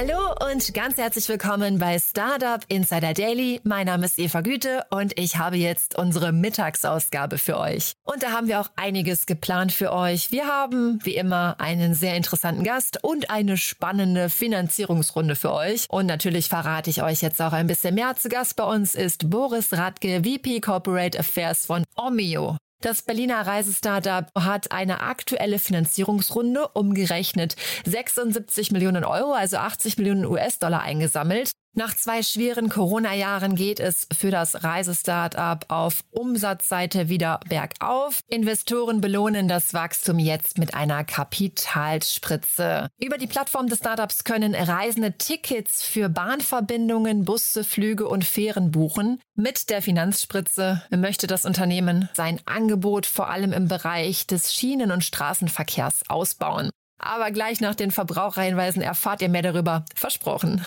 Hallo und ganz herzlich willkommen bei Startup Insider Daily. Mein Name ist Eva Güte und ich habe jetzt unsere Mittagsausgabe für euch. Und da haben wir auch einiges geplant für euch. Wir haben wie immer einen sehr interessanten Gast und eine spannende Finanzierungsrunde für euch. Und natürlich verrate ich euch jetzt auch ein bisschen mehr. Zu Gast bei uns ist Boris Radke, VP Corporate Affairs von Omio. Das Berliner Reisestartup hat eine aktuelle Finanzierungsrunde umgerechnet 76 Millionen Euro, also 80 Millionen US-Dollar eingesammelt. Nach zwei schweren Corona-Jahren geht es für das Reisestartup auf Umsatzseite wieder bergauf. Investoren belohnen das Wachstum jetzt mit einer Kapitalspritze. Über die Plattform des Startups können Reisende Tickets für Bahnverbindungen, Busse, Flüge und Fähren buchen. Mit der Finanzspritze möchte das Unternehmen sein Angebot vor allem im Bereich des Schienen- und Straßenverkehrs ausbauen. Aber gleich nach den Verbraucherhinweisen erfahrt ihr mehr darüber. Versprochen.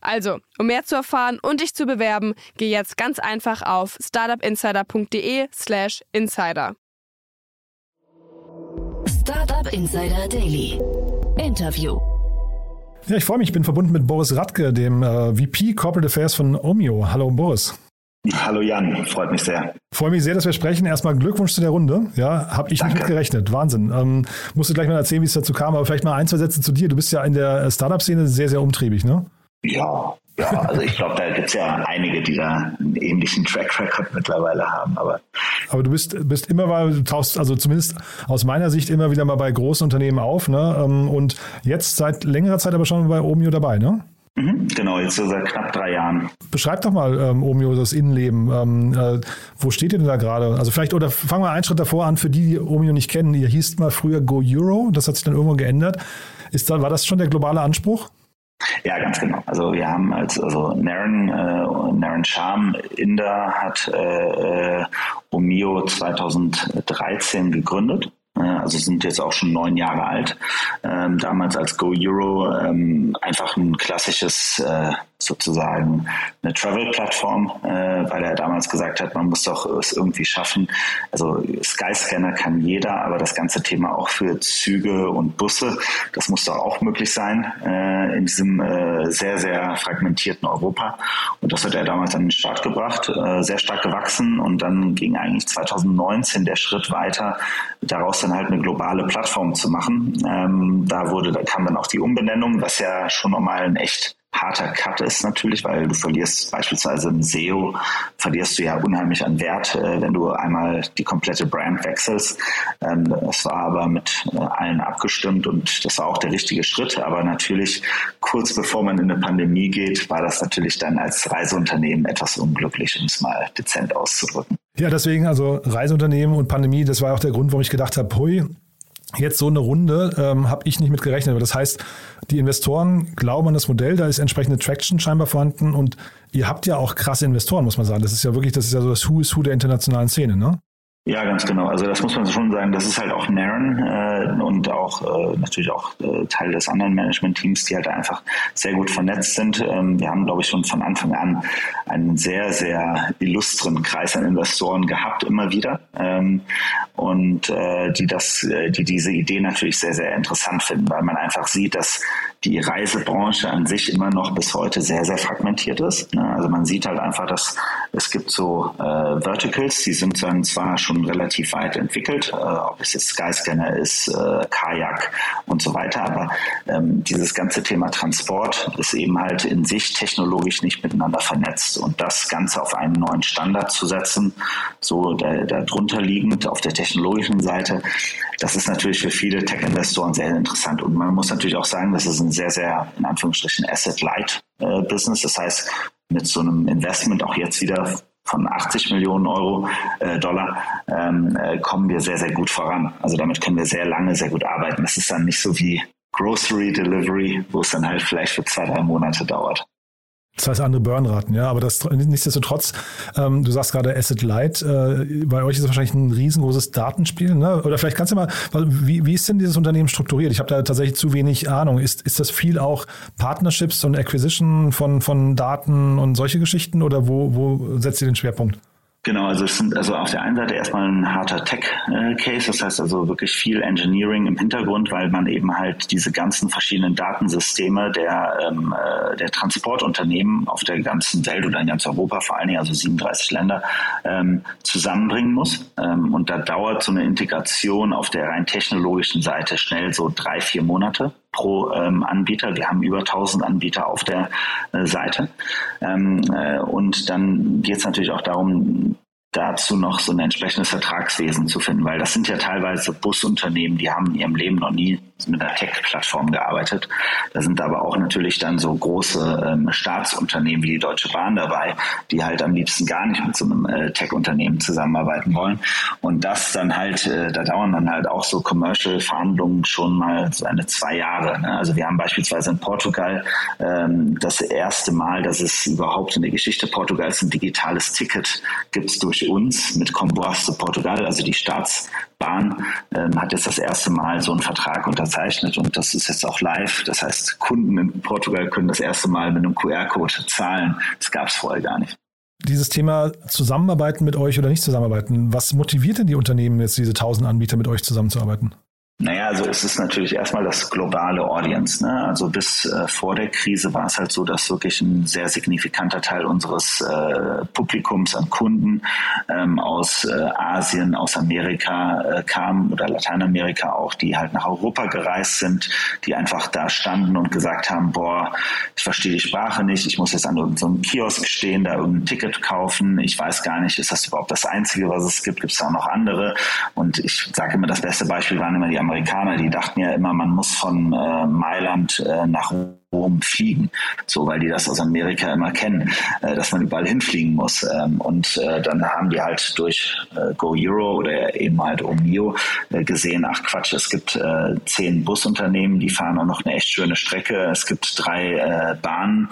Also, um mehr zu erfahren und dich zu bewerben, geh jetzt ganz einfach auf startupinsider.de/slash insider. Startup Insider Daily. Interview. Ja, ich freue mich, ich bin verbunden mit Boris Radke, dem äh, VP Corporate Affairs von Omio. Hallo Boris. Hallo Jan, freut mich sehr. Freue mich sehr, dass wir sprechen. Erstmal Glückwunsch zu der Runde. Ja, habe ich Danke. nicht mit gerechnet. Wahnsinn. Ähm, musst du gleich mal erzählen, wie es dazu kam, aber vielleicht mal ein, zwei Sätze zu dir. Du bist ja in der Startup-Szene sehr, sehr umtriebig, ne? Ja, ja, also ich glaube, da gibt es ja einige, die da einen ähnlichen Track Record mittlerweile haben, aber Aber du bist, bist immer mal, du tauchst also zumindest aus meiner Sicht immer wieder mal bei großen Unternehmen auf, ne? Ähm, Und jetzt seit längerer Zeit aber schon bei Omio dabei, ne? mhm, genau, jetzt so seit knapp drei Jahren. Beschreib doch mal ähm, Omio das Innenleben. Ähm, äh, wo steht ihr denn da gerade? Also vielleicht, oder fangen wir einen Schritt davor an, für die, die Omio nicht kennen. Ihr hieß mal früher Go Euro, das hat sich dann irgendwann geändert. Ist da, war das schon der globale Anspruch? Ja, ganz genau. Also wir haben als also Naren, äh, Naren Sham Inder hat äh, äh, Omio 2013 gegründet. Also sind jetzt auch schon neun Jahre alt. Ähm, damals als Go Euro ähm, einfach ein klassisches äh, sozusagen eine Travel-Plattform, äh, weil er damals gesagt hat, man muss doch es irgendwie schaffen. Also Skyscanner kann jeder, aber das ganze Thema auch für Züge und Busse, das muss doch auch möglich sein äh, in diesem äh, sehr, sehr fragmentierten Europa. Und das hat er damals an den Start gebracht, äh, sehr stark gewachsen und dann ging eigentlich 2019 der Schritt weiter, daraus dann halt eine globale Plattform zu machen. Ähm, da wurde, da kam dann auch die Umbenennung, was ja schon nochmal ein echt harter Cut ist natürlich, weil du verlierst beispielsweise im SEO, verlierst du ja unheimlich an Wert, äh, wenn du einmal die komplette Brand wechselst. Ähm, das war aber mit äh, allen abgestimmt und das war auch der richtige Schritt. Aber natürlich, kurz bevor man in eine Pandemie geht, war das natürlich dann als Reiseunternehmen etwas unglücklich, um es mal dezent auszudrücken. Ja, deswegen, also Reiseunternehmen und Pandemie, das war auch der Grund, warum ich gedacht habe, hui, jetzt so eine Runde ähm, habe ich nicht mit gerechnet. Aber das heißt, die Investoren glauben an das Modell, da ist entsprechende Traction scheinbar vorhanden und ihr habt ja auch krasse Investoren, muss man sagen. Das ist ja wirklich, das ist ja so das Who is Who der internationalen Szene, ne? Ja, ganz genau. Also das muss man schon sagen. Das ist halt auch Naren äh, und auch äh, natürlich auch äh, Teil des anderen Management-Teams, die halt einfach sehr gut vernetzt sind. Ähm, wir haben, glaube ich, schon von Anfang an einen sehr, sehr illustren Kreis an Investoren gehabt, immer wieder. Ähm, und äh, die das, äh, die diese Idee natürlich sehr, sehr interessant finden, weil man einfach sieht, dass die Reisebranche an sich immer noch bis heute sehr, sehr fragmentiert ist. Ne? Also man sieht halt einfach, dass es gibt so äh, Verticals, die sind dann zwar schon relativ weit entwickelt, äh, ob es jetzt Skyscanner ist, äh, Kajak und so weiter, aber ähm, dieses ganze Thema Transport ist eben halt in sich technologisch nicht miteinander vernetzt und das Ganze auf einen neuen Standard zu setzen, so darunter liegend auf der technologischen Seite, das ist natürlich für viele Tech-Investoren sehr interessant und man muss natürlich auch sagen, das ist ein sehr, sehr in Anführungsstrichen Asset-Light-Business, das heißt mit so einem Investment auch jetzt wieder von 80 Millionen Euro äh, Dollar ähm, äh, kommen wir sehr, sehr gut voran. Also damit können wir sehr lange, sehr gut arbeiten. Das ist dann nicht so wie Grocery Delivery, wo es dann halt vielleicht für zwei, drei Monate dauert. Das heißt andere Burnraten, ja, aber das nichtsdestotrotz, ähm, du sagst gerade Asset Light, äh, bei euch ist es wahrscheinlich ein riesengroßes Datenspiel, ne? Oder vielleicht kannst du mal, wie, wie ist denn dieses Unternehmen strukturiert? Ich habe da tatsächlich zu wenig Ahnung. Ist, ist das viel auch Partnerships und Acquisition von, von Daten und solche Geschichten oder wo, wo setzt ihr den Schwerpunkt? Genau, also es sind also auf der einen Seite erstmal ein harter Tech-Case, das heißt also wirklich viel Engineering im Hintergrund, weil man eben halt diese ganzen verschiedenen Datensysteme der, ähm, äh, der Transportunternehmen auf der ganzen Welt oder in ganz Europa vor allen Dingen, also 37 Länder, ähm, zusammenbringen muss. Ähm, und da dauert so eine Integration auf der rein technologischen Seite schnell so drei, vier Monate pro ähm, Anbieter. Wir haben über 1000 Anbieter auf der äh, Seite. Ähm, äh, und dann geht es natürlich auch darum, dazu noch so ein entsprechendes Vertragswesen zu finden, weil das sind ja teilweise Busunternehmen, die haben in ihrem Leben noch nie mit einer Tech-Plattform gearbeitet. Da sind aber auch natürlich dann so große ähm, Staatsunternehmen wie die Deutsche Bahn dabei, die halt am liebsten gar nicht mit so einem äh, Tech-Unternehmen zusammenarbeiten wollen. Und das dann halt, äh, da dauern dann halt auch so Commercial-Verhandlungen schon mal so eine zwei Jahre. Ne? Also wir haben beispielsweise in Portugal ähm, das erste Mal, dass es überhaupt in der Geschichte Portugals ein digitales Ticket gibt durch uns mit Comboas de Portugal, also die Staatsbahn ähm, hat jetzt das erste Mal so einen Vertrag unter unterzeichnet und das ist jetzt auch live. Das heißt, Kunden in Portugal können das erste Mal mit einem QR-Code zahlen. Das gab es vorher gar nicht. Dieses Thema Zusammenarbeiten mit euch oder nicht zusammenarbeiten, was motiviert denn die Unternehmen jetzt, diese 1000 Anbieter mit euch zusammenzuarbeiten? Naja, also es ist natürlich erstmal das globale Audience. Ne? Also bis äh, vor der Krise war es halt so, dass wirklich ein sehr signifikanter Teil unseres äh, Publikums an Kunden ähm, aus äh, Asien, aus Amerika äh, kam oder Lateinamerika auch, die halt nach Europa gereist sind, die einfach da standen und gesagt haben, boah, ich verstehe die Sprache nicht, ich muss jetzt an irgendeinem Kiosk stehen, da irgendein Ticket kaufen, ich weiß gar nicht, ist das überhaupt das Einzige, was es gibt, gibt es auch noch andere? Und ich sage immer, das beste Beispiel waren immer die Amerikaner, die dachten ja immer, man muss von äh, Mailand äh, nach Rom fliegen, so weil die das aus Amerika immer kennen, äh, dass man überall hinfliegen muss. Ähm, und äh, dann haben die halt durch äh, Go Euro oder eben halt Omio äh, gesehen, ach Quatsch, es gibt äh, zehn Busunternehmen, die fahren auch noch eine echt schöne Strecke. Es gibt drei äh, Bahnen,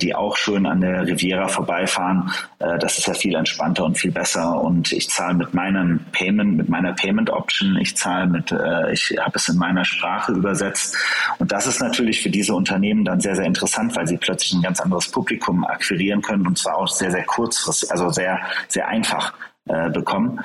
die auch schön an der Riviera vorbeifahren. Das ist ja viel entspannter und viel besser. Und ich zahle mit meinem Payment, mit meiner Payment Option, ich zahle mit, ich habe es in meiner Sprache übersetzt. Und das ist natürlich für diese Unternehmen Unternehmen dann sehr, sehr interessant, weil sie plötzlich ein ganz anderes Publikum akquirieren können und zwar auch sehr, sehr kurzfristig, also sehr, sehr einfach äh, bekommen.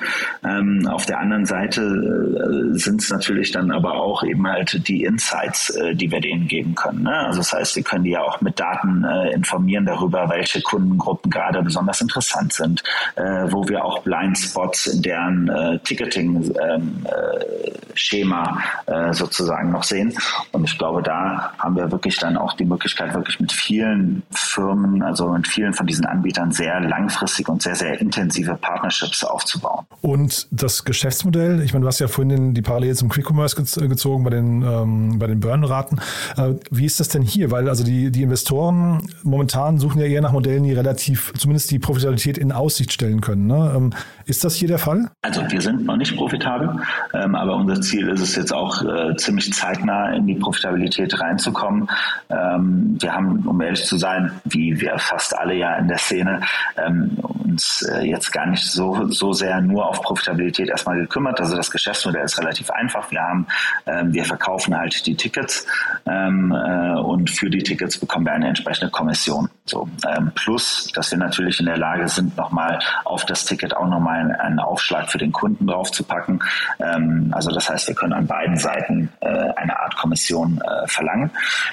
Ähm, auf der anderen Seite äh, sind es natürlich dann aber auch eben halt die Insights, äh, die wir denen geben können. Ne? Also das heißt, wir können die ja auch mit Daten äh, informieren darüber, welche Kundengruppen gerade besonders interessant sind, äh, wo wir auch Blindspots in deren Ticketing-Schema ähm, sozusagen noch sehen. Und ich glaube, da haben wir wirklich dann auch die Möglichkeit, wirklich mit vielen Firmen, also mit vielen von diesen Anbietern sehr langfristig und sehr, sehr intensive Partnerships Partnerships aufzubauen. Und das Geschäftsmodell, ich meine, du hast ja vorhin die Parallele zum Quick Commerce gezogen bei den, ähm, bei den Burn-Raten. Äh, wie ist das denn hier? Weil also die, die Investoren momentan suchen ja eher nach Modellen, die relativ zumindest die Profitabilität in Aussicht stellen können. Ne? Ähm, ist das hier der Fall? Also wir sind noch nicht profitabel, ähm, aber unser Ziel ist es jetzt auch äh, ziemlich zeitnah in die Profitabilität reinzukommen. Ähm, wir haben, um ehrlich zu sein, wie wir fast alle ja in der Szene, ähm, uns äh, jetzt gar nicht so, so sehr nur auf Profitabilität erstmal gekümmert. Also das Geschäftsmodell ist relativ einfach. Wir haben, ähm, wir verkaufen halt die Tickets ähm, äh, und für die Tickets bekommen wir eine entsprechende Kommission. So, ähm, plus, dass wir natürlich in der Lage sind, nochmal auf das Ticket auch nochmal einen Aufschlag für den Kunden draufzupacken. Ähm, also das heißt, wir können an beiden Seiten äh, eine Art Kommission äh, verlangen.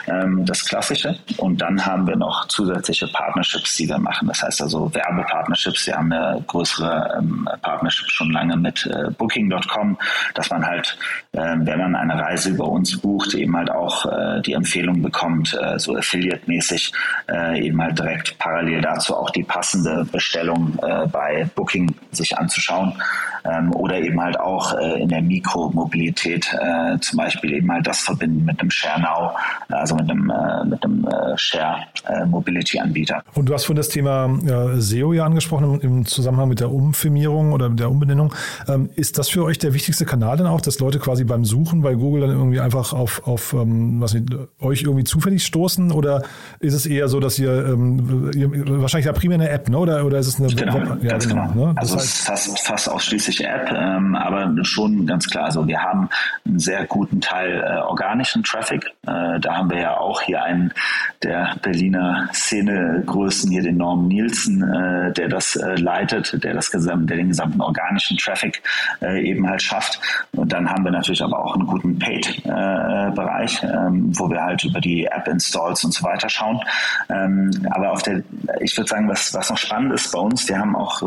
Ähm, das Klassische. Und dann haben wir noch zusätzliche Partnerships, die wir machen. Das heißt also Werbepartnerships. Wir haben eine größere ähm, Partnership schon lange mit äh, Booking.com, dass man halt, äh, wenn man eine Reise über uns bucht, eben halt auch äh, die Empfehlung bekommt, äh, so Affiliate-mäßig äh, eben halt direkt parallel dazu auch die passende Bestellung äh, bei Booking sich anzuschauen ähm, oder eben halt auch äh, in der Mikromobilität äh, zum Beispiel eben halt das verbinden mit einem Share Now, also mit einem, äh, mit einem äh, Share Mobility Anbieter. Und du hast vorhin das Thema SEO ja angesprochen im Zusammenhang mit der Umfirmierung oder der Umbenennung. Ähm, ist das für euch der wichtigste Kanal dann auch, dass Leute quasi beim Suchen bei Google dann irgendwie einfach auf, auf ähm, was nicht, euch irgendwie zufällig stoßen oder ist es eher so, dass ihr, ähm, ihr wahrscheinlich ja primär eine App, ne? Oder, oder ist es eine genau, Web? Ja, ganz genau. genau. Ne? Also es ist fast, fast ausschließlich App, ähm, aber schon ganz klar. Also wir haben einen sehr guten Teil äh, organischen Traffic. Äh, da haben wir ja auch hier einen der Berliner Szenegrößen, hier den Norm Nielsen, äh, der das äh, leitet, der das gesamte, der den gesamten organischen Traffic äh, eben halt schafft. Und dann haben wir natürlich aber auch einen guten Paid-Bereich, ähm, wo wir halt über die App-Installs und so weiter schauen. Ähm, aber auf der, ich würde sagen, was, was noch spannend ist bei uns, wir haben auch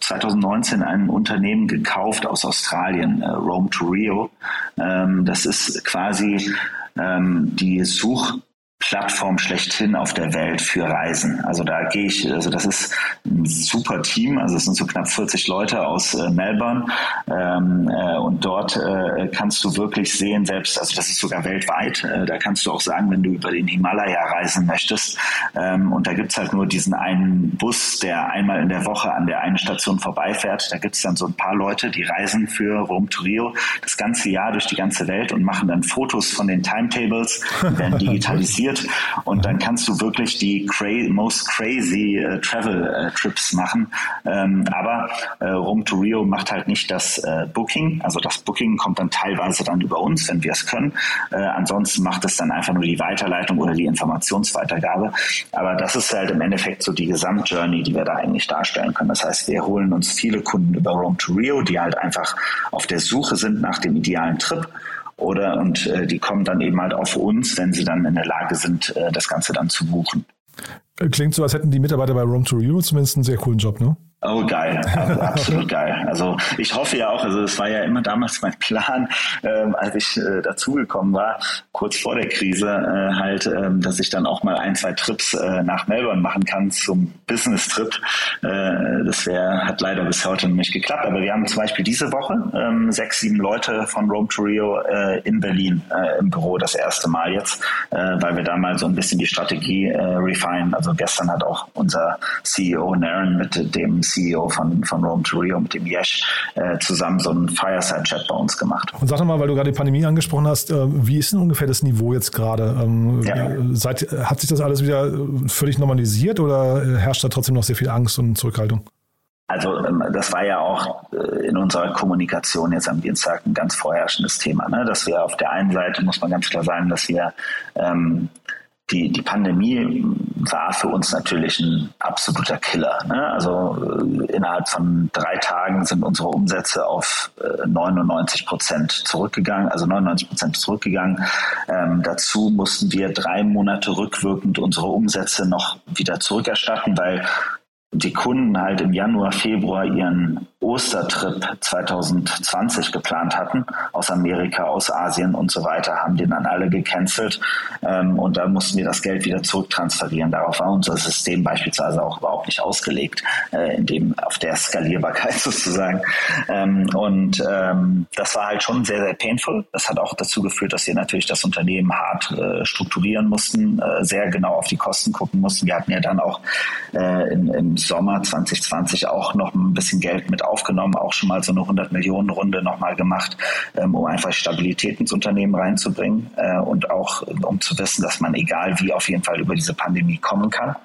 2019 ein Unternehmen gekauft aus Australien, äh, Rome to Rio. Ähm, das ist quasi ähm, die Such Plattform schlechthin auf der Welt für Reisen. Also da gehe ich, also das ist ein super Team, also es sind so knapp 40 Leute aus äh, Melbourne. Ähm, äh, und dort äh, kannst du wirklich sehen, selbst, also das ist sogar weltweit, äh, da kannst du auch sagen, wenn du über den Himalaya reisen möchtest. Ähm, und da gibt's halt nur diesen einen Bus, der einmal in der Woche an der einen Station vorbeifährt, da gibt's dann so ein paar Leute, die reisen für Rom to Rio das ganze Jahr durch die ganze Welt und machen dann Fotos von den Timetables, werden digitalisiert organisiert und dann kannst du wirklich die cra most crazy äh, Travel äh, Trips machen. Ähm, aber äh, Rome to Rio macht halt nicht das äh, Booking, also das Booking kommt dann teilweise dann über uns, wenn wir es können. Äh, ansonsten macht es dann einfach nur die Weiterleitung oder die Informationsweitergabe. Aber das ist halt im Endeffekt so die Gesamtjourney, die wir da eigentlich darstellen können. Das heißt, wir holen uns viele Kunden über Rome to Rio, die halt einfach auf der Suche sind nach dem idealen Trip oder und äh, die kommen dann eben halt auf uns, wenn sie dann in der Lage sind, äh, das Ganze dann zu buchen. Klingt so, als hätten die Mitarbeiter bei Roam to Rio zumindest einen sehr coolen Job, ne? Oh, geil. Also, absolut geil. Also ich hoffe ja auch, also es war ja immer damals mein Plan, ähm, als ich äh, dazugekommen war, kurz vor der Krise, äh, halt, ähm, dass ich dann auch mal ein, zwei Trips äh, nach Melbourne machen kann zum Business-Trip. Äh, das wär, hat leider bis heute noch nicht geklappt. Aber wir haben zum Beispiel diese Woche ähm, sechs, sieben Leute von Rome to Rio äh, in Berlin äh, im Büro das erste Mal jetzt, äh, weil wir da mal so ein bisschen die Strategie äh, refine. Also gestern hat auch unser CEO Naren mit dem CEO von, von Rome to Rio, mit dem Yesh, äh, zusammen so einen Fireside-Chat bei uns gemacht. Und sag doch mal, weil du gerade die Pandemie angesprochen hast, äh, wie ist denn ungefähr das Niveau jetzt gerade? Ähm, ja. seit, hat sich das alles wieder völlig normalisiert oder herrscht da trotzdem noch sehr viel Angst und Zurückhaltung? Also ähm, das war ja auch äh, in unserer Kommunikation jetzt am Dienstag ein ganz vorherrschendes Thema, ne? dass wir auf der einen Seite, muss man ganz klar sagen, dass wir ähm, die, die Pandemie war für uns natürlich ein absoluter Killer. Ne? Also äh, innerhalb von drei Tagen sind unsere Umsätze auf äh, 99 Prozent zurückgegangen, also 99 Prozent zurückgegangen. Ähm, dazu mussten wir drei Monate rückwirkend unsere Umsätze noch wieder zurückerstatten, weil die Kunden halt im Januar, Februar ihren Ostertrip 2020 geplant hatten, aus Amerika, aus Asien und so weiter, haben den dann alle gecancelt ähm, und da mussten wir das Geld wieder zurücktransferieren. Darauf war unser System beispielsweise auch überhaupt nicht ausgelegt, äh, in dem auf der Skalierbarkeit sozusagen. Ähm, und ähm, das war halt schon sehr, sehr painful. Das hat auch dazu geführt, dass wir natürlich das Unternehmen hart äh, strukturieren mussten, äh, sehr genau auf die Kosten gucken mussten. Wir hatten ja dann auch äh, in, im Sommer 2020 auch noch ein bisschen Geld mit aufgenommen, auch schon mal so eine 100 Millionen Runde nochmal gemacht, ähm, um einfach Stabilität ins Unternehmen reinzubringen äh, und auch um zu wissen, dass man egal wie auf jeden Fall über diese Pandemie kommen kann.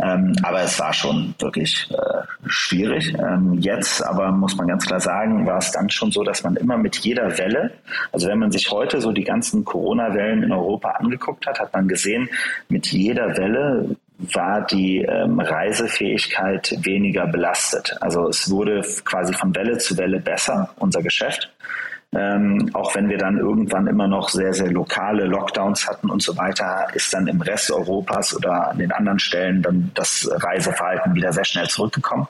Ähm, aber es war schon wirklich äh, schwierig. Ähm, jetzt aber muss man ganz klar sagen, war es dann schon so, dass man immer mit jeder Welle, also wenn man sich heute so die ganzen Corona-Wellen in Europa angeguckt hat, hat man gesehen, mit jeder Welle war die ähm, Reisefähigkeit weniger belastet. Also es wurde quasi von Welle zu Welle besser, unser Geschäft. Ähm, auch wenn wir dann irgendwann immer noch sehr, sehr lokale Lockdowns hatten und so weiter, ist dann im Rest Europas oder an den anderen Stellen dann das Reiseverhalten wieder sehr schnell zurückgekommen.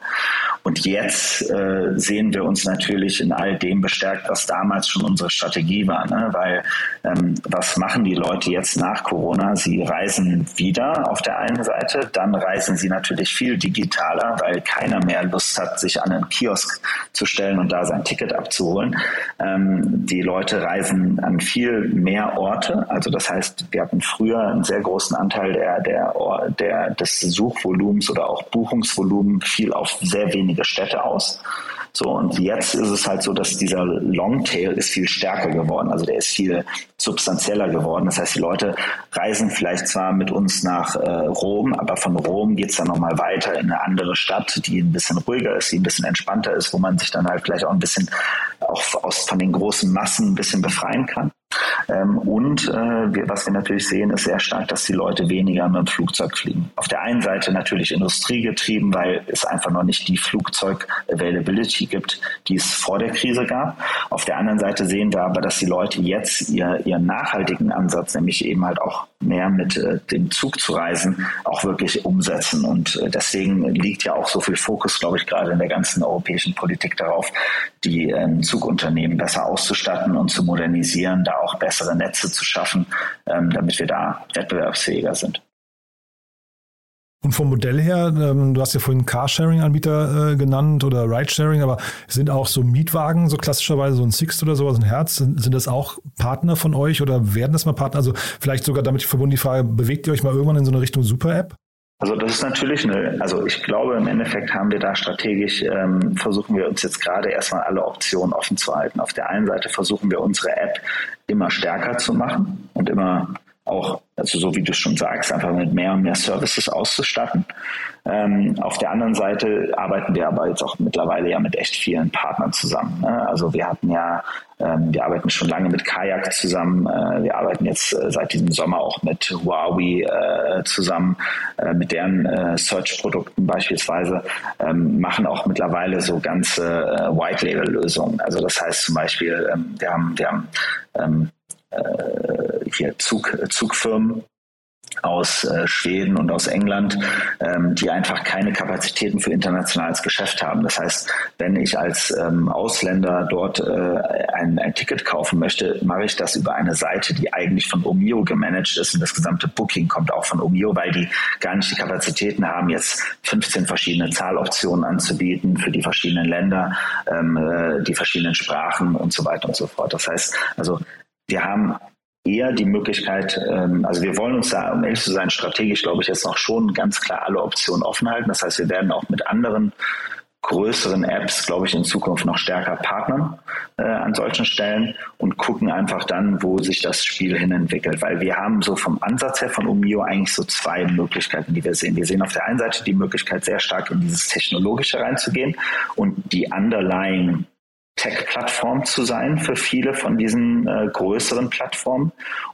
Und jetzt äh, sehen wir uns natürlich in all dem bestärkt, was damals schon unsere Strategie war. Ne? Weil ähm, was machen die Leute jetzt nach Corona? Sie reisen wieder auf der einen Seite, dann reisen sie natürlich viel digitaler, weil keiner mehr Lust hat, sich an einen Kiosk zu stellen und da sein Ticket abzuholen. Ähm, die Leute reisen an viel mehr Orte. Also das heißt, wir hatten früher einen sehr großen Anteil der, der, der, des Suchvolumens oder auch Buchungsvolumen fiel auf sehr wenige Städte aus. So, und jetzt ist es halt so, dass dieser Longtail ist viel stärker geworden. Also der ist viel substanzieller geworden. Das heißt, die Leute reisen vielleicht zwar mit uns nach äh, Rom, aber von Rom geht es dann nochmal weiter in eine andere Stadt, die ein bisschen ruhiger ist, die ein bisschen entspannter ist, wo man sich dann halt vielleicht auch ein bisschen auch aus, von den großen Massen ein bisschen befreien kann. Ähm, und äh, wir, was wir natürlich sehen, ist sehr stark, dass die Leute weniger mit dem Flugzeug fliegen. Auf der einen Seite natürlich industriegetrieben, weil es einfach noch nicht die Flugzeug-Availability gibt, die es vor der Krise gab. Auf der anderen Seite sehen wir aber, dass die Leute jetzt ihr, ihren nachhaltigen Ansatz, nämlich eben halt auch mehr mit äh, dem Zug zu reisen, auch wirklich umsetzen. Und äh, deswegen liegt ja auch so viel Fokus, glaube ich, gerade in der ganzen europäischen Politik darauf, die äh, Zugunternehmen besser auszustatten und zu modernisieren, da auch bessere Netze zu schaffen, ähm, damit wir da wettbewerbsfähiger sind. Und vom Modell her, ähm, du hast ja vorhin Carsharing-Anbieter äh, genannt oder Ridesharing, aber sind auch so Mietwagen, so klassischerweise so ein Sixt oder sowas, ein Herz, sind, sind das auch Partner von euch oder werden das mal Partner? Also vielleicht sogar damit verbunden die Frage, bewegt ihr euch mal irgendwann in so eine Richtung Super-App? Also das ist natürlich eine, also ich glaube im Endeffekt haben wir da strategisch, ähm, versuchen wir uns jetzt gerade erstmal alle Optionen offen zu halten. Auf der einen Seite versuchen wir unsere App immer stärker zu machen und immer auch, also so wie du schon sagst, einfach mit mehr und mehr Services auszustatten. Ähm, auf der anderen Seite arbeiten wir aber jetzt auch mittlerweile ja mit echt vielen Partnern zusammen. Ne? Also wir hatten ja, ähm, wir arbeiten schon lange mit Kajak zusammen. Äh, wir arbeiten jetzt äh, seit diesem Sommer auch mit Huawei äh, zusammen, äh, mit deren äh, Search-Produkten beispielsweise, ähm, machen auch mittlerweile so ganze äh, White-Label-Lösungen. Also das heißt zum Beispiel, ähm, wir haben, wir haben ähm, äh, hier Zug, Zugfirmen aus äh, Schweden und aus England, ähm, die einfach keine Kapazitäten für internationales Geschäft haben. Das heißt, wenn ich als ähm, Ausländer dort äh, ein, ein Ticket kaufen möchte, mache ich das über eine Seite, die eigentlich von Omio gemanagt ist und das gesamte Booking kommt auch von Omio, weil die gar nicht die Kapazitäten haben, jetzt 15 verschiedene Zahloptionen anzubieten für die verschiedenen Länder, ähm, äh, die verschiedenen Sprachen und so weiter und so fort. Das heißt, also wir haben eher die Möglichkeit, ähm, also wir wollen uns da, um ehrlich zu sein, strategisch, glaube ich, jetzt noch schon ganz klar alle Optionen offen halten. Das heißt, wir werden auch mit anderen größeren Apps, glaube ich, in Zukunft noch stärker partnern äh, an solchen Stellen und gucken einfach dann, wo sich das Spiel hin entwickelt. Weil wir haben so vom Ansatz her von Umio eigentlich so zwei Möglichkeiten, die wir sehen. Wir sehen auf der einen Seite die Möglichkeit, sehr stark in dieses Technologische reinzugehen und die underlying Tech-Plattform zu sein für viele von diesen äh, größeren Plattformen.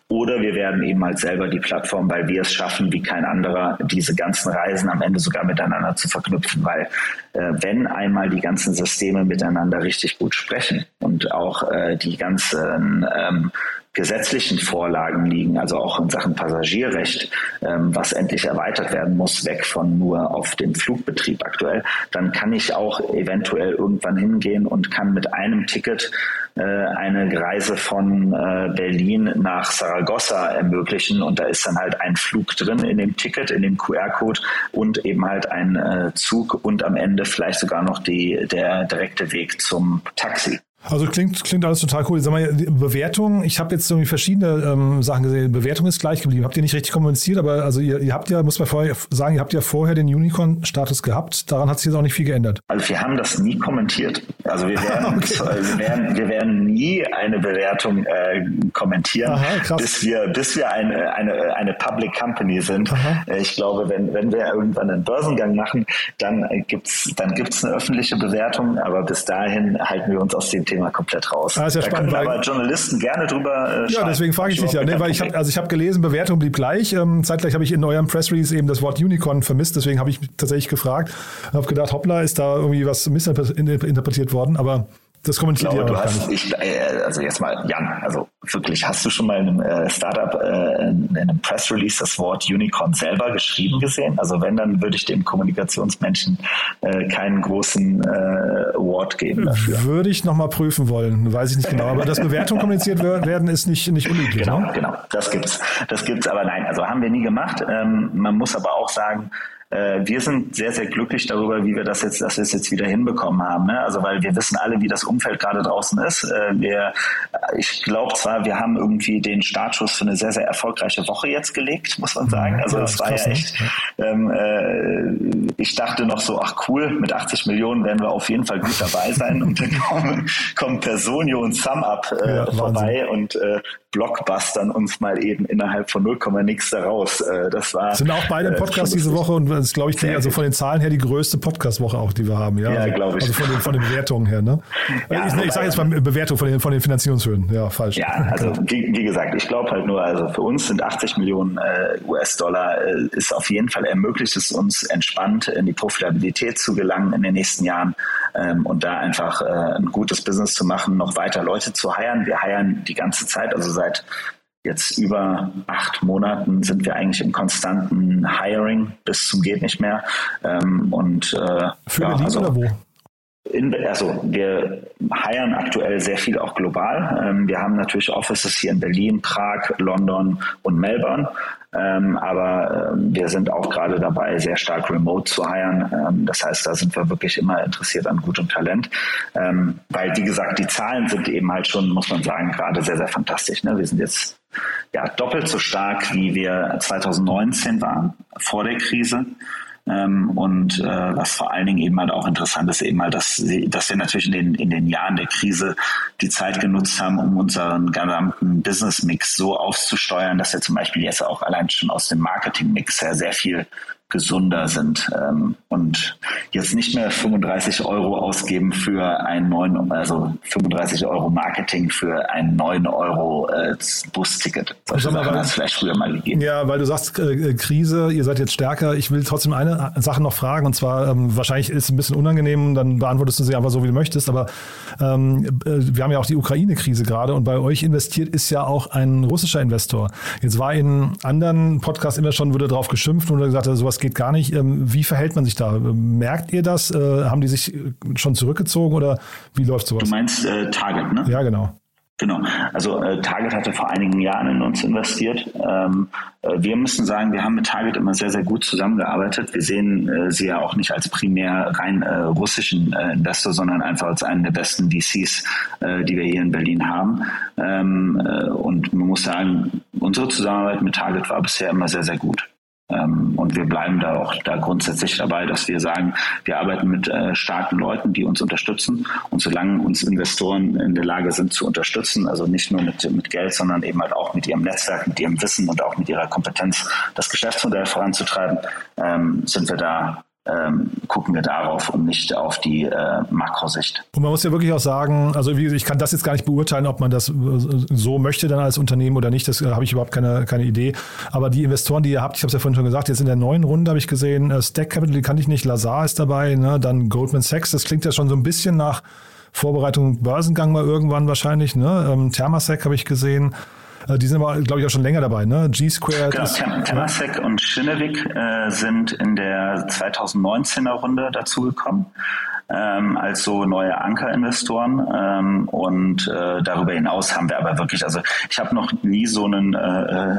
Oder wir werden eben halt selber die Plattform, weil wir es schaffen, wie kein anderer, diese ganzen Reisen am Ende sogar miteinander zu verknüpfen. Weil äh, wenn einmal die ganzen Systeme miteinander richtig gut sprechen und auch äh, die ganzen ähm, gesetzlichen Vorlagen liegen, also auch in Sachen Passagierrecht, ähm, was endlich erweitert werden muss, weg von nur auf den Flugbetrieb aktuell, dann kann ich auch eventuell irgendwann hingehen und kann mit einem Ticket äh, eine Reise von äh, Berlin nach Saragossa ermöglichen und da ist dann halt ein Flug drin in dem Ticket, in dem QR-Code und eben halt ein äh, Zug und am Ende vielleicht sogar noch die, der direkte Weg zum Taxi. Also klingt, klingt alles total cool. Sag mal, Bewertung, ich habe jetzt irgendwie verschiedene ähm, Sachen gesehen. Bewertung ist gleich geblieben. Habt ihr nicht richtig kommuniziert, aber also ihr, ihr habt ja, muss man vorher sagen, ihr habt ja vorher den Unicorn-Status gehabt. Daran hat sich jetzt auch nicht viel geändert. Also wir haben das nie kommentiert. Also wir werden, okay. wir werden, wir werden nie eine Bewertung äh, kommentieren, Aha, bis wir, bis wir eine, eine, eine Public Company sind. Aha. Äh, ich glaube, wenn, wenn wir irgendwann einen Börsengang machen, dann gibt's dann gibt's eine öffentliche Bewertung, aber bis dahin halten wir uns aus dem Thema komplett raus. Ah, ist ja da spannend, können aber Journalisten gerne drüber äh, Ja, deswegen frage ich dich ja, ne, weil ich habe also ich habe gelesen, Bewertung blieb gleich. Ähm, zeitgleich habe ich in eurem Press Release eben das Wort Unicorn vermisst, deswegen habe ich tatsächlich gefragt, habe gedacht, hoppla, ist da irgendwie was missinterpretiert worden, aber das kommentiert ihr auch gar nicht. Ich, äh, also jetzt mal, Jan, also wirklich, hast du schon mal in einem äh, Startup, äh, in einem Press Release das Wort Unicorn selber geschrieben gesehen? Also wenn, dann würde ich dem Kommunikationsmenschen äh, keinen großen Award geben dafür. Würde ich nochmal prüfen wollen, weiß ich nicht genau. Aber dass Bewertungen kommuniziert werden, ist nicht, nicht unüblich. Genau, ne? genau. Das gibt's. Das gibt's, aber nein, also haben wir nie gemacht. Ähm, man muss aber auch sagen, wir sind sehr, sehr glücklich darüber, wie wir das jetzt, dass wir es jetzt wieder hinbekommen haben. Ne? Also weil wir wissen alle, wie das Umfeld gerade draußen ist. Äh, wir, ich glaube zwar, wir haben irgendwie den Startschuss für eine sehr, sehr erfolgreiche Woche jetzt gelegt, muss man sagen. Also ja, das war ja ne? echt. Ähm, äh, ich dachte noch so, ach cool, mit 80 Millionen werden wir auf jeden Fall gut dabei sein. Und dann kommen, kommen Personio und SumUp äh, ja, vorbei und äh, Blockbustern uns mal eben innerhalb von 0, nix da raus. Äh, das war. Sind auch beide äh, Podcasts diese Woche und das ist, glaube ich, die, also von den Zahlen her die größte Podcast-Woche auch, die wir haben. Ja, ja also, glaube ich. Also von den, von den Bewertungen her, ne? Ja, ich, ich sage jetzt mal Bewertung von den, von den Finanzierungshöhen. Ja, falsch. Ja, also wie, wie gesagt, ich glaube halt nur, also für uns sind 80 Millionen äh, US-Dollar äh, ist auf jeden Fall ermöglicht es uns entspannt in die Profitabilität zu gelangen in den nächsten Jahren ähm, und da einfach äh, ein gutes Business zu machen, noch weiter Leute zu heiren. Wir heiern die ganze Zeit, also seit jetzt über acht Monaten sind wir eigentlich im konstanten Hiring bis zum geht nicht mehr. Ähm, und äh, für ja, Berlin also, oder wo? In, also wir heiern aktuell sehr viel auch global. Ähm, wir haben natürlich Offices hier in Berlin, Prag, London und Melbourne. Ähm, aber ähm, wir sind auch gerade dabei, sehr stark remote zu heiren. Ähm, das heißt, da sind wir wirklich immer interessiert an gutem Talent. Ähm, weil, wie gesagt, die Zahlen sind eben halt schon, muss man sagen, gerade sehr, sehr fantastisch. Ne? Wir sind jetzt ja doppelt so stark, wie wir 2019 waren, vor der Krise. Ähm, und äh, was vor allen Dingen eben halt auch interessant ist, eben halt, dass, sie, dass wir natürlich in den, in den Jahren der Krise die Zeit genutzt haben, um unseren gesamten Business-Mix so aufzusteuern, dass wir zum Beispiel jetzt auch allein schon aus dem Marketing-Mix her sehr viel gesunder sind ähm, und jetzt nicht mehr 35 Euro ausgeben für ein 9, also 35 Euro Marketing für ein 9 Euro äh, Busticket. Solche Sachen hat es vielleicht früher mal gegeben. Ja, weil du sagst äh, äh, Krise, ihr seid jetzt stärker. Ich will trotzdem eine Sache noch fragen und zwar, ähm, wahrscheinlich ist es ein bisschen unangenehm, dann beantwortest du sie einfach so, wie du möchtest, aber ähm, äh, wir haben ja auch die Ukraine-Krise gerade und bei euch investiert ist ja auch ein russischer Investor. Jetzt war in anderen Podcasts immer schon, wurde darauf geschimpft und gesagt, sowas geht gar nicht. Ähm, wie verhält man sich da? Merkt ihr das? Äh, haben die sich schon zurückgezogen oder wie läuft sowas? Du meinst äh, Target, ne? Ja, genau. Genau. Also äh, Target hatte vor einigen Jahren in uns investiert. Ähm, äh, wir müssen sagen, wir haben mit Target immer sehr, sehr gut zusammengearbeitet. Wir sehen äh, sie ja auch nicht als primär rein äh, russischen äh, Investor, sondern einfach als einen der besten VCs, äh, die wir hier in Berlin haben. Ähm, und man muss sagen, unsere Zusammenarbeit mit Target war bisher immer sehr, sehr gut. Ähm, und wir bleiben da auch da grundsätzlich dabei, dass wir sagen, wir arbeiten mit äh, starken Leuten, die uns unterstützen. Und solange uns Investoren in der Lage sind zu unterstützen, also nicht nur mit, mit Geld, sondern eben halt auch mit ihrem Netzwerk, mit ihrem Wissen und auch mit ihrer Kompetenz, das Geschäftsmodell voranzutreiben, ähm, sind wir da ähm, gucken wir darauf und nicht auf die äh, Makrosicht. Und man muss ja wirklich auch sagen, also wie, ich kann das jetzt gar nicht beurteilen, ob man das äh, so möchte dann als Unternehmen oder nicht, das äh, habe ich überhaupt keine, keine Idee. Aber die Investoren, die ihr habt, ich habe es ja vorhin schon gesagt, jetzt in der neuen Runde habe ich gesehen, äh, Stack Capital, die kannte ich nicht, Lazar ist dabei, ne? dann Goldman Sachs, das klingt ja schon so ein bisschen nach Vorbereitung Börsengang mal irgendwann wahrscheinlich, ne? Ähm, Thermasec habe ich gesehen. Äh, die sind aber, glaube ich, auch schon länger dabei, ne? G-Squared. Genau, Temasek und Schinnewick äh, sind in der 2019er Runde dazugekommen. Ähm, als so neue Ankerinvestoren ähm, und äh, darüber hinaus haben wir aber wirklich, also ich habe noch nie so einen äh, äh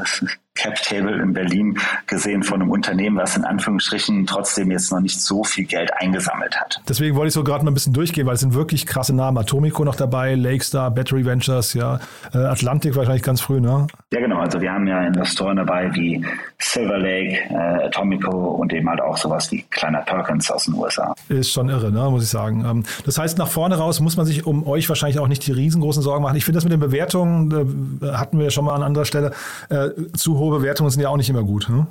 Cap-Table in Berlin gesehen von einem Unternehmen, was in Anführungsstrichen trotzdem jetzt noch nicht so viel Geld eingesammelt hat. Deswegen wollte ich so gerade mal ein bisschen durchgehen, weil es sind wirklich krasse Namen. Atomico noch dabei, Lakestar, Battery Ventures, ja, äh, Atlantic wahrscheinlich ganz früh, ne? Ja, genau. Also wir haben ja Investoren dabei wie Silver Lake, äh, Atomico und eben halt auch sowas wie Kleiner Perkins aus den USA. Ist schon irre, ne, muss ich sagen. Ähm, das heißt, nach vorne raus muss man sich um euch wahrscheinlich auch nicht die riesengroßen Sorgen machen. Ich finde das mit den Bewertungen, äh, hatten wir schon mal an anderer Stelle, äh, zu hohe Bewertungen sind ja auch nicht immer gut. Ne?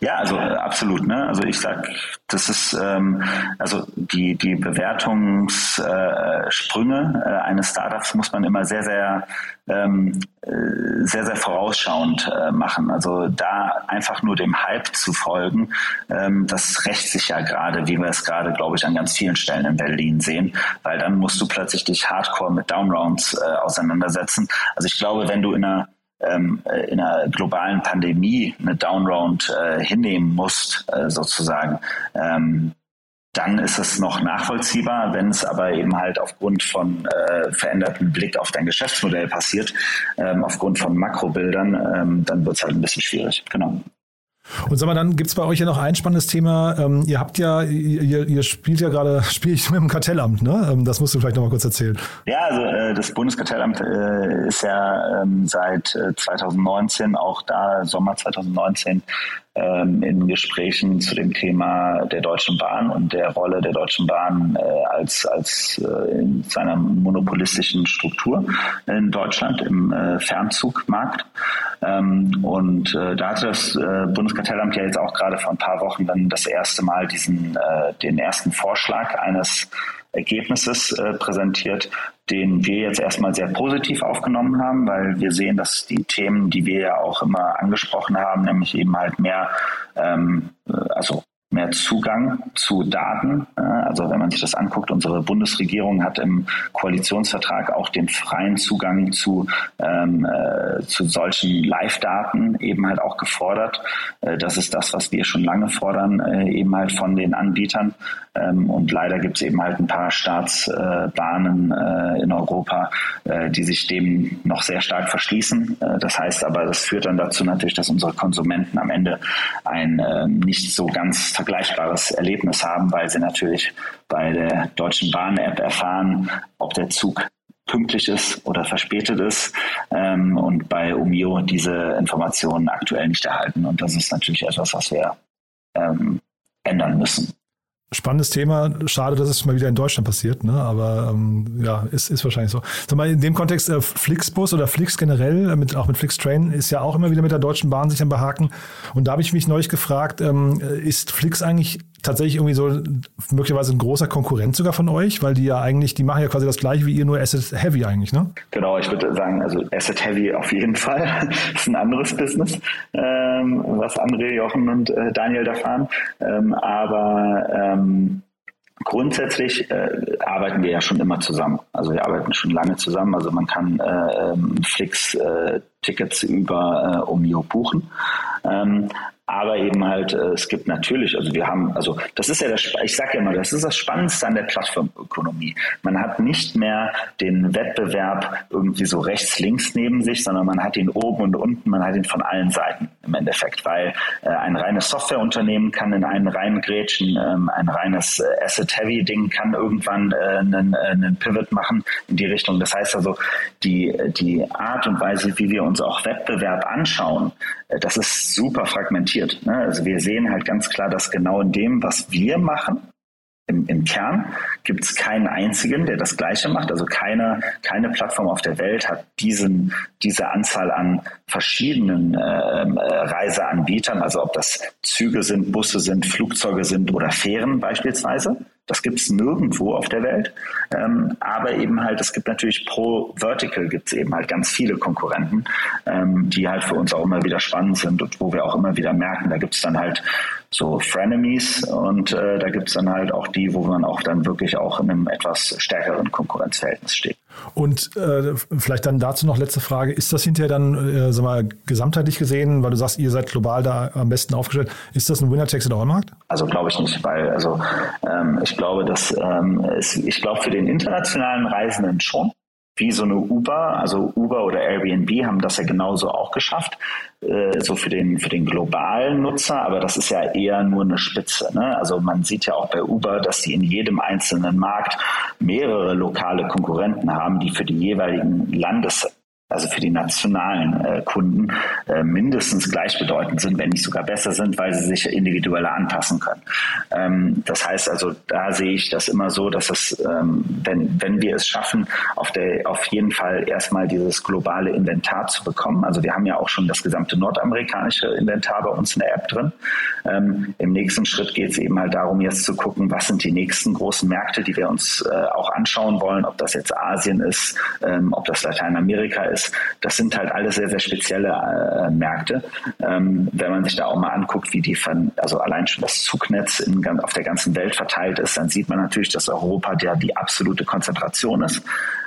Ja, also äh, absolut. Ne? Also ich sag, das ist ähm, also die die Bewertungssprünge äh, eines Startups muss man immer sehr sehr ähm, äh, sehr sehr vorausschauend äh, machen. Also da einfach nur dem Hype zu folgen, ähm, das rächt sich ja gerade, wie wir es gerade, glaube ich, an ganz vielen Stellen in Berlin sehen, weil dann musst du plötzlich dich Hardcore mit Downrounds äh, auseinandersetzen. Also ich glaube, wenn du in einer ähm, äh, in einer globalen Pandemie eine Downround äh, hinnehmen musst, äh, sozusagen, ähm, dann ist es noch nachvollziehbar. Wenn es aber eben halt aufgrund von äh, verändertem Blick auf dein Geschäftsmodell passiert, ähm, aufgrund von Makrobildern, ähm, dann wird es halt ein bisschen schwierig. Genau. Und sag mal, dann gibt es bei euch ja noch ein spannendes Thema. Ähm, ihr habt ja, ihr, ihr spielt ja gerade, spiele ich mit dem Kartellamt, ne? Ähm, das musst du vielleicht noch mal kurz erzählen. Ja, also äh, das Bundeskartellamt äh, ist ja ähm, seit äh, 2019, auch da Sommer 2019, ähm, in Gesprächen zu dem Thema der Deutschen Bahn und der Rolle der Deutschen Bahn äh, als, als äh, in seiner monopolistischen Struktur in Deutschland im äh, Fernzugmarkt. Ähm, und äh, da hatte das äh, Bundeskartellamt ja jetzt auch gerade vor ein paar Wochen dann das erste Mal diesen, äh, den ersten Vorschlag eines Ergebnisses äh, präsentiert, den wir jetzt erstmal sehr positiv aufgenommen haben, weil wir sehen, dass die Themen, die wir ja auch immer angesprochen haben, nämlich eben halt mehr, ähm, äh, also mehr Zugang zu Daten. Also wenn man sich das anguckt, unsere Bundesregierung hat im Koalitionsvertrag auch den freien Zugang zu, ähm, äh, zu solchen Live-Daten eben halt auch gefordert. Äh, das ist das, was wir schon lange fordern, äh, eben halt von den Anbietern. Ähm, und leider gibt es eben halt ein paar Staatsbahnen äh, in Europa, äh, die sich dem noch sehr stark verschließen. Äh, das heißt aber, das führt dann dazu natürlich, dass unsere Konsumenten am Ende ein ähm, nicht so ganz vergleichbares Erlebnis haben, weil sie natürlich bei der Deutschen Bahn-App erfahren, ob der Zug pünktlich ist oder verspätet ist ähm, und bei Umio diese Informationen aktuell nicht erhalten. Und das ist natürlich etwas, was wir ähm, ändern müssen. Spannendes Thema. Schade, dass es mal wieder in Deutschland passiert, ne? aber ähm, ja, ist, ist wahrscheinlich so. Sag mal, in dem Kontext, äh, Flixbus oder Flix generell, äh, mit, auch mit Flixtrain, ist ja auch immer wieder mit der Deutschen Bahn sich am Behaken. Und da habe ich mich neulich gefragt, ähm, ist Flix eigentlich tatsächlich irgendwie so möglicherweise ein großer Konkurrent sogar von euch, weil die ja eigentlich, die machen ja quasi das gleiche wie ihr, nur Asset Heavy eigentlich, ne? Genau, ich würde sagen, also Asset Heavy auf jeden Fall. das ist ein anderes Business, ähm, was André, Jochen und äh, Daniel da fahren. Ähm, aber ähm, Grundsätzlich äh, arbeiten wir ja schon immer zusammen. Also wir arbeiten schon lange zusammen. Also man kann äh, ähm, Flix äh, Tickets über äh, Omio buchen. Ähm, aber eben halt, äh, es gibt natürlich, also wir haben, also das ist ja das, ich sage ja immer, das ist das Spannendste an der Plattformökonomie. Man hat nicht mehr den Wettbewerb irgendwie so rechts, links neben sich, sondern man hat ihn oben und unten, man hat ihn von allen Seiten im Endeffekt, weil äh, ein reines Softwareunternehmen kann in einen rein grätschen, ähm, ein reines äh, Asset-Heavy-Ding kann irgendwann äh, einen, äh, einen Pivot machen in die Richtung. Das heißt also, die, die Art und Weise, wie wir uns auch Wettbewerb anschauen, das ist super fragmentiert. Ne? Also wir sehen halt ganz klar, dass genau in dem, was wir machen, im, im Kern gibt es keinen einzigen, der das Gleiche macht. Also keine, keine Plattform auf der Welt hat diesen, diese Anzahl an verschiedenen ähm, äh, Reiseanbietern, also ob das Züge sind, Busse sind, Flugzeuge sind oder Fähren beispielsweise. Das gibt es nirgendwo auf der Welt. Ähm, aber eben halt, es gibt natürlich pro Vertical gibt es eben halt ganz viele Konkurrenten, ähm, die halt für uns auch immer wieder spannend sind und wo wir auch immer wieder merken, da gibt es dann halt so Frenemies und äh, da gibt es dann halt auch die, wo man auch dann wirklich auch in einem etwas stärkeren Konkurrenzverhältnis steht. Und äh, vielleicht dann dazu noch letzte Frage, ist das hinterher dann, äh, sag mal, gesamtheitlich gesehen, weil du sagst, ihr seid global da am besten aufgestellt, ist das ein Winner-Takes-it-all-Markt? Also glaube ich nicht, weil also ähm, ich glaube, dass ähm, es, ich glaube für den internationalen Reisenden schon, wie so eine Uber, also Uber oder Airbnb haben das ja genauso auch geschafft, äh, so für den, für den globalen Nutzer, aber das ist ja eher nur eine Spitze. Ne? Also man sieht ja auch bei Uber, dass die in jedem einzelnen Markt mehrere lokale Konkurrenten haben, die für die jeweiligen Landes also für die nationalen äh, Kunden äh, mindestens gleichbedeutend sind, wenn nicht sogar besser sind, weil sie sich individueller anpassen können. Ähm, das heißt also, da sehe ich das immer so, dass es, ähm, wenn, wenn wir es schaffen, auf, der, auf jeden Fall erstmal dieses globale Inventar zu bekommen. Also wir haben ja auch schon das gesamte nordamerikanische Inventar bei uns in der App drin. Ähm, Im nächsten Schritt geht es eben halt darum, jetzt zu gucken, was sind die nächsten großen Märkte, die wir uns äh, auch anschauen wollen, ob das jetzt Asien ist, ähm, ob das Lateinamerika ist ist, das sind halt alles sehr, sehr spezielle äh, Märkte. Ähm, wenn man sich da auch mal anguckt, wie die, also allein schon das Zugnetz in, auf der ganzen Welt verteilt ist, dann sieht man natürlich, dass Europa ja die absolute Konzentration ist.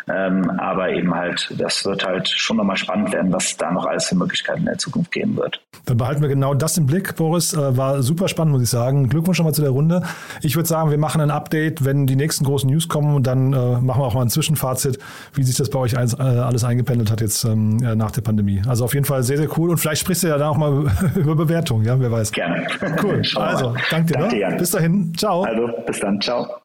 Ähm, aber eben halt, das wird halt schon nochmal spannend werden, was da noch alles für Möglichkeiten in der Zukunft geben wird. Dann behalten wir genau das im Blick, Boris. Äh, war super spannend, muss ich sagen. Glückwunsch schon mal zu der Runde. Ich würde sagen, wir machen ein Update, wenn die nächsten großen News kommen und dann äh, machen wir auch mal ein Zwischenfazit, wie sich das bei euch alles, äh, alles eingependelt hat jetzt ähm, nach der Pandemie. Also auf jeden Fall sehr, sehr cool. Und vielleicht sprichst du ja da auch mal über Bewertung, ja, wer weiß. Gerne. Cool. also, danke dir. Danke, ne? Bis dahin. Ciao. Also, bis dann. Ciao.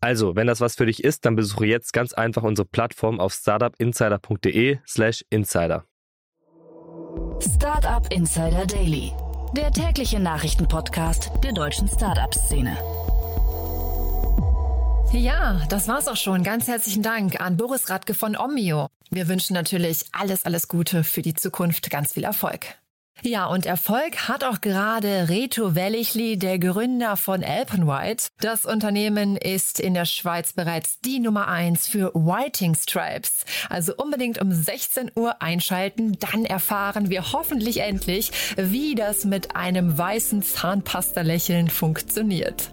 Also, wenn das was für dich ist, dann besuche jetzt ganz einfach unsere Plattform auf startupinsider.de/slash insider. Startup Insider Daily, der tägliche Nachrichtenpodcast der deutschen Startup-Szene. Ja, das war's auch schon. Ganz herzlichen Dank an Boris Radke von Omio. Wir wünschen natürlich alles, alles Gute für die Zukunft. Ganz viel Erfolg. Ja, und Erfolg hat auch gerade Reto Wellichli, der Gründer von Alpenwhite. Das Unternehmen ist in der Schweiz bereits die Nummer eins für Whiting Stripes. Also unbedingt um 16 Uhr einschalten, dann erfahren wir hoffentlich endlich, wie das mit einem weißen Zahnpasta-Lächeln funktioniert.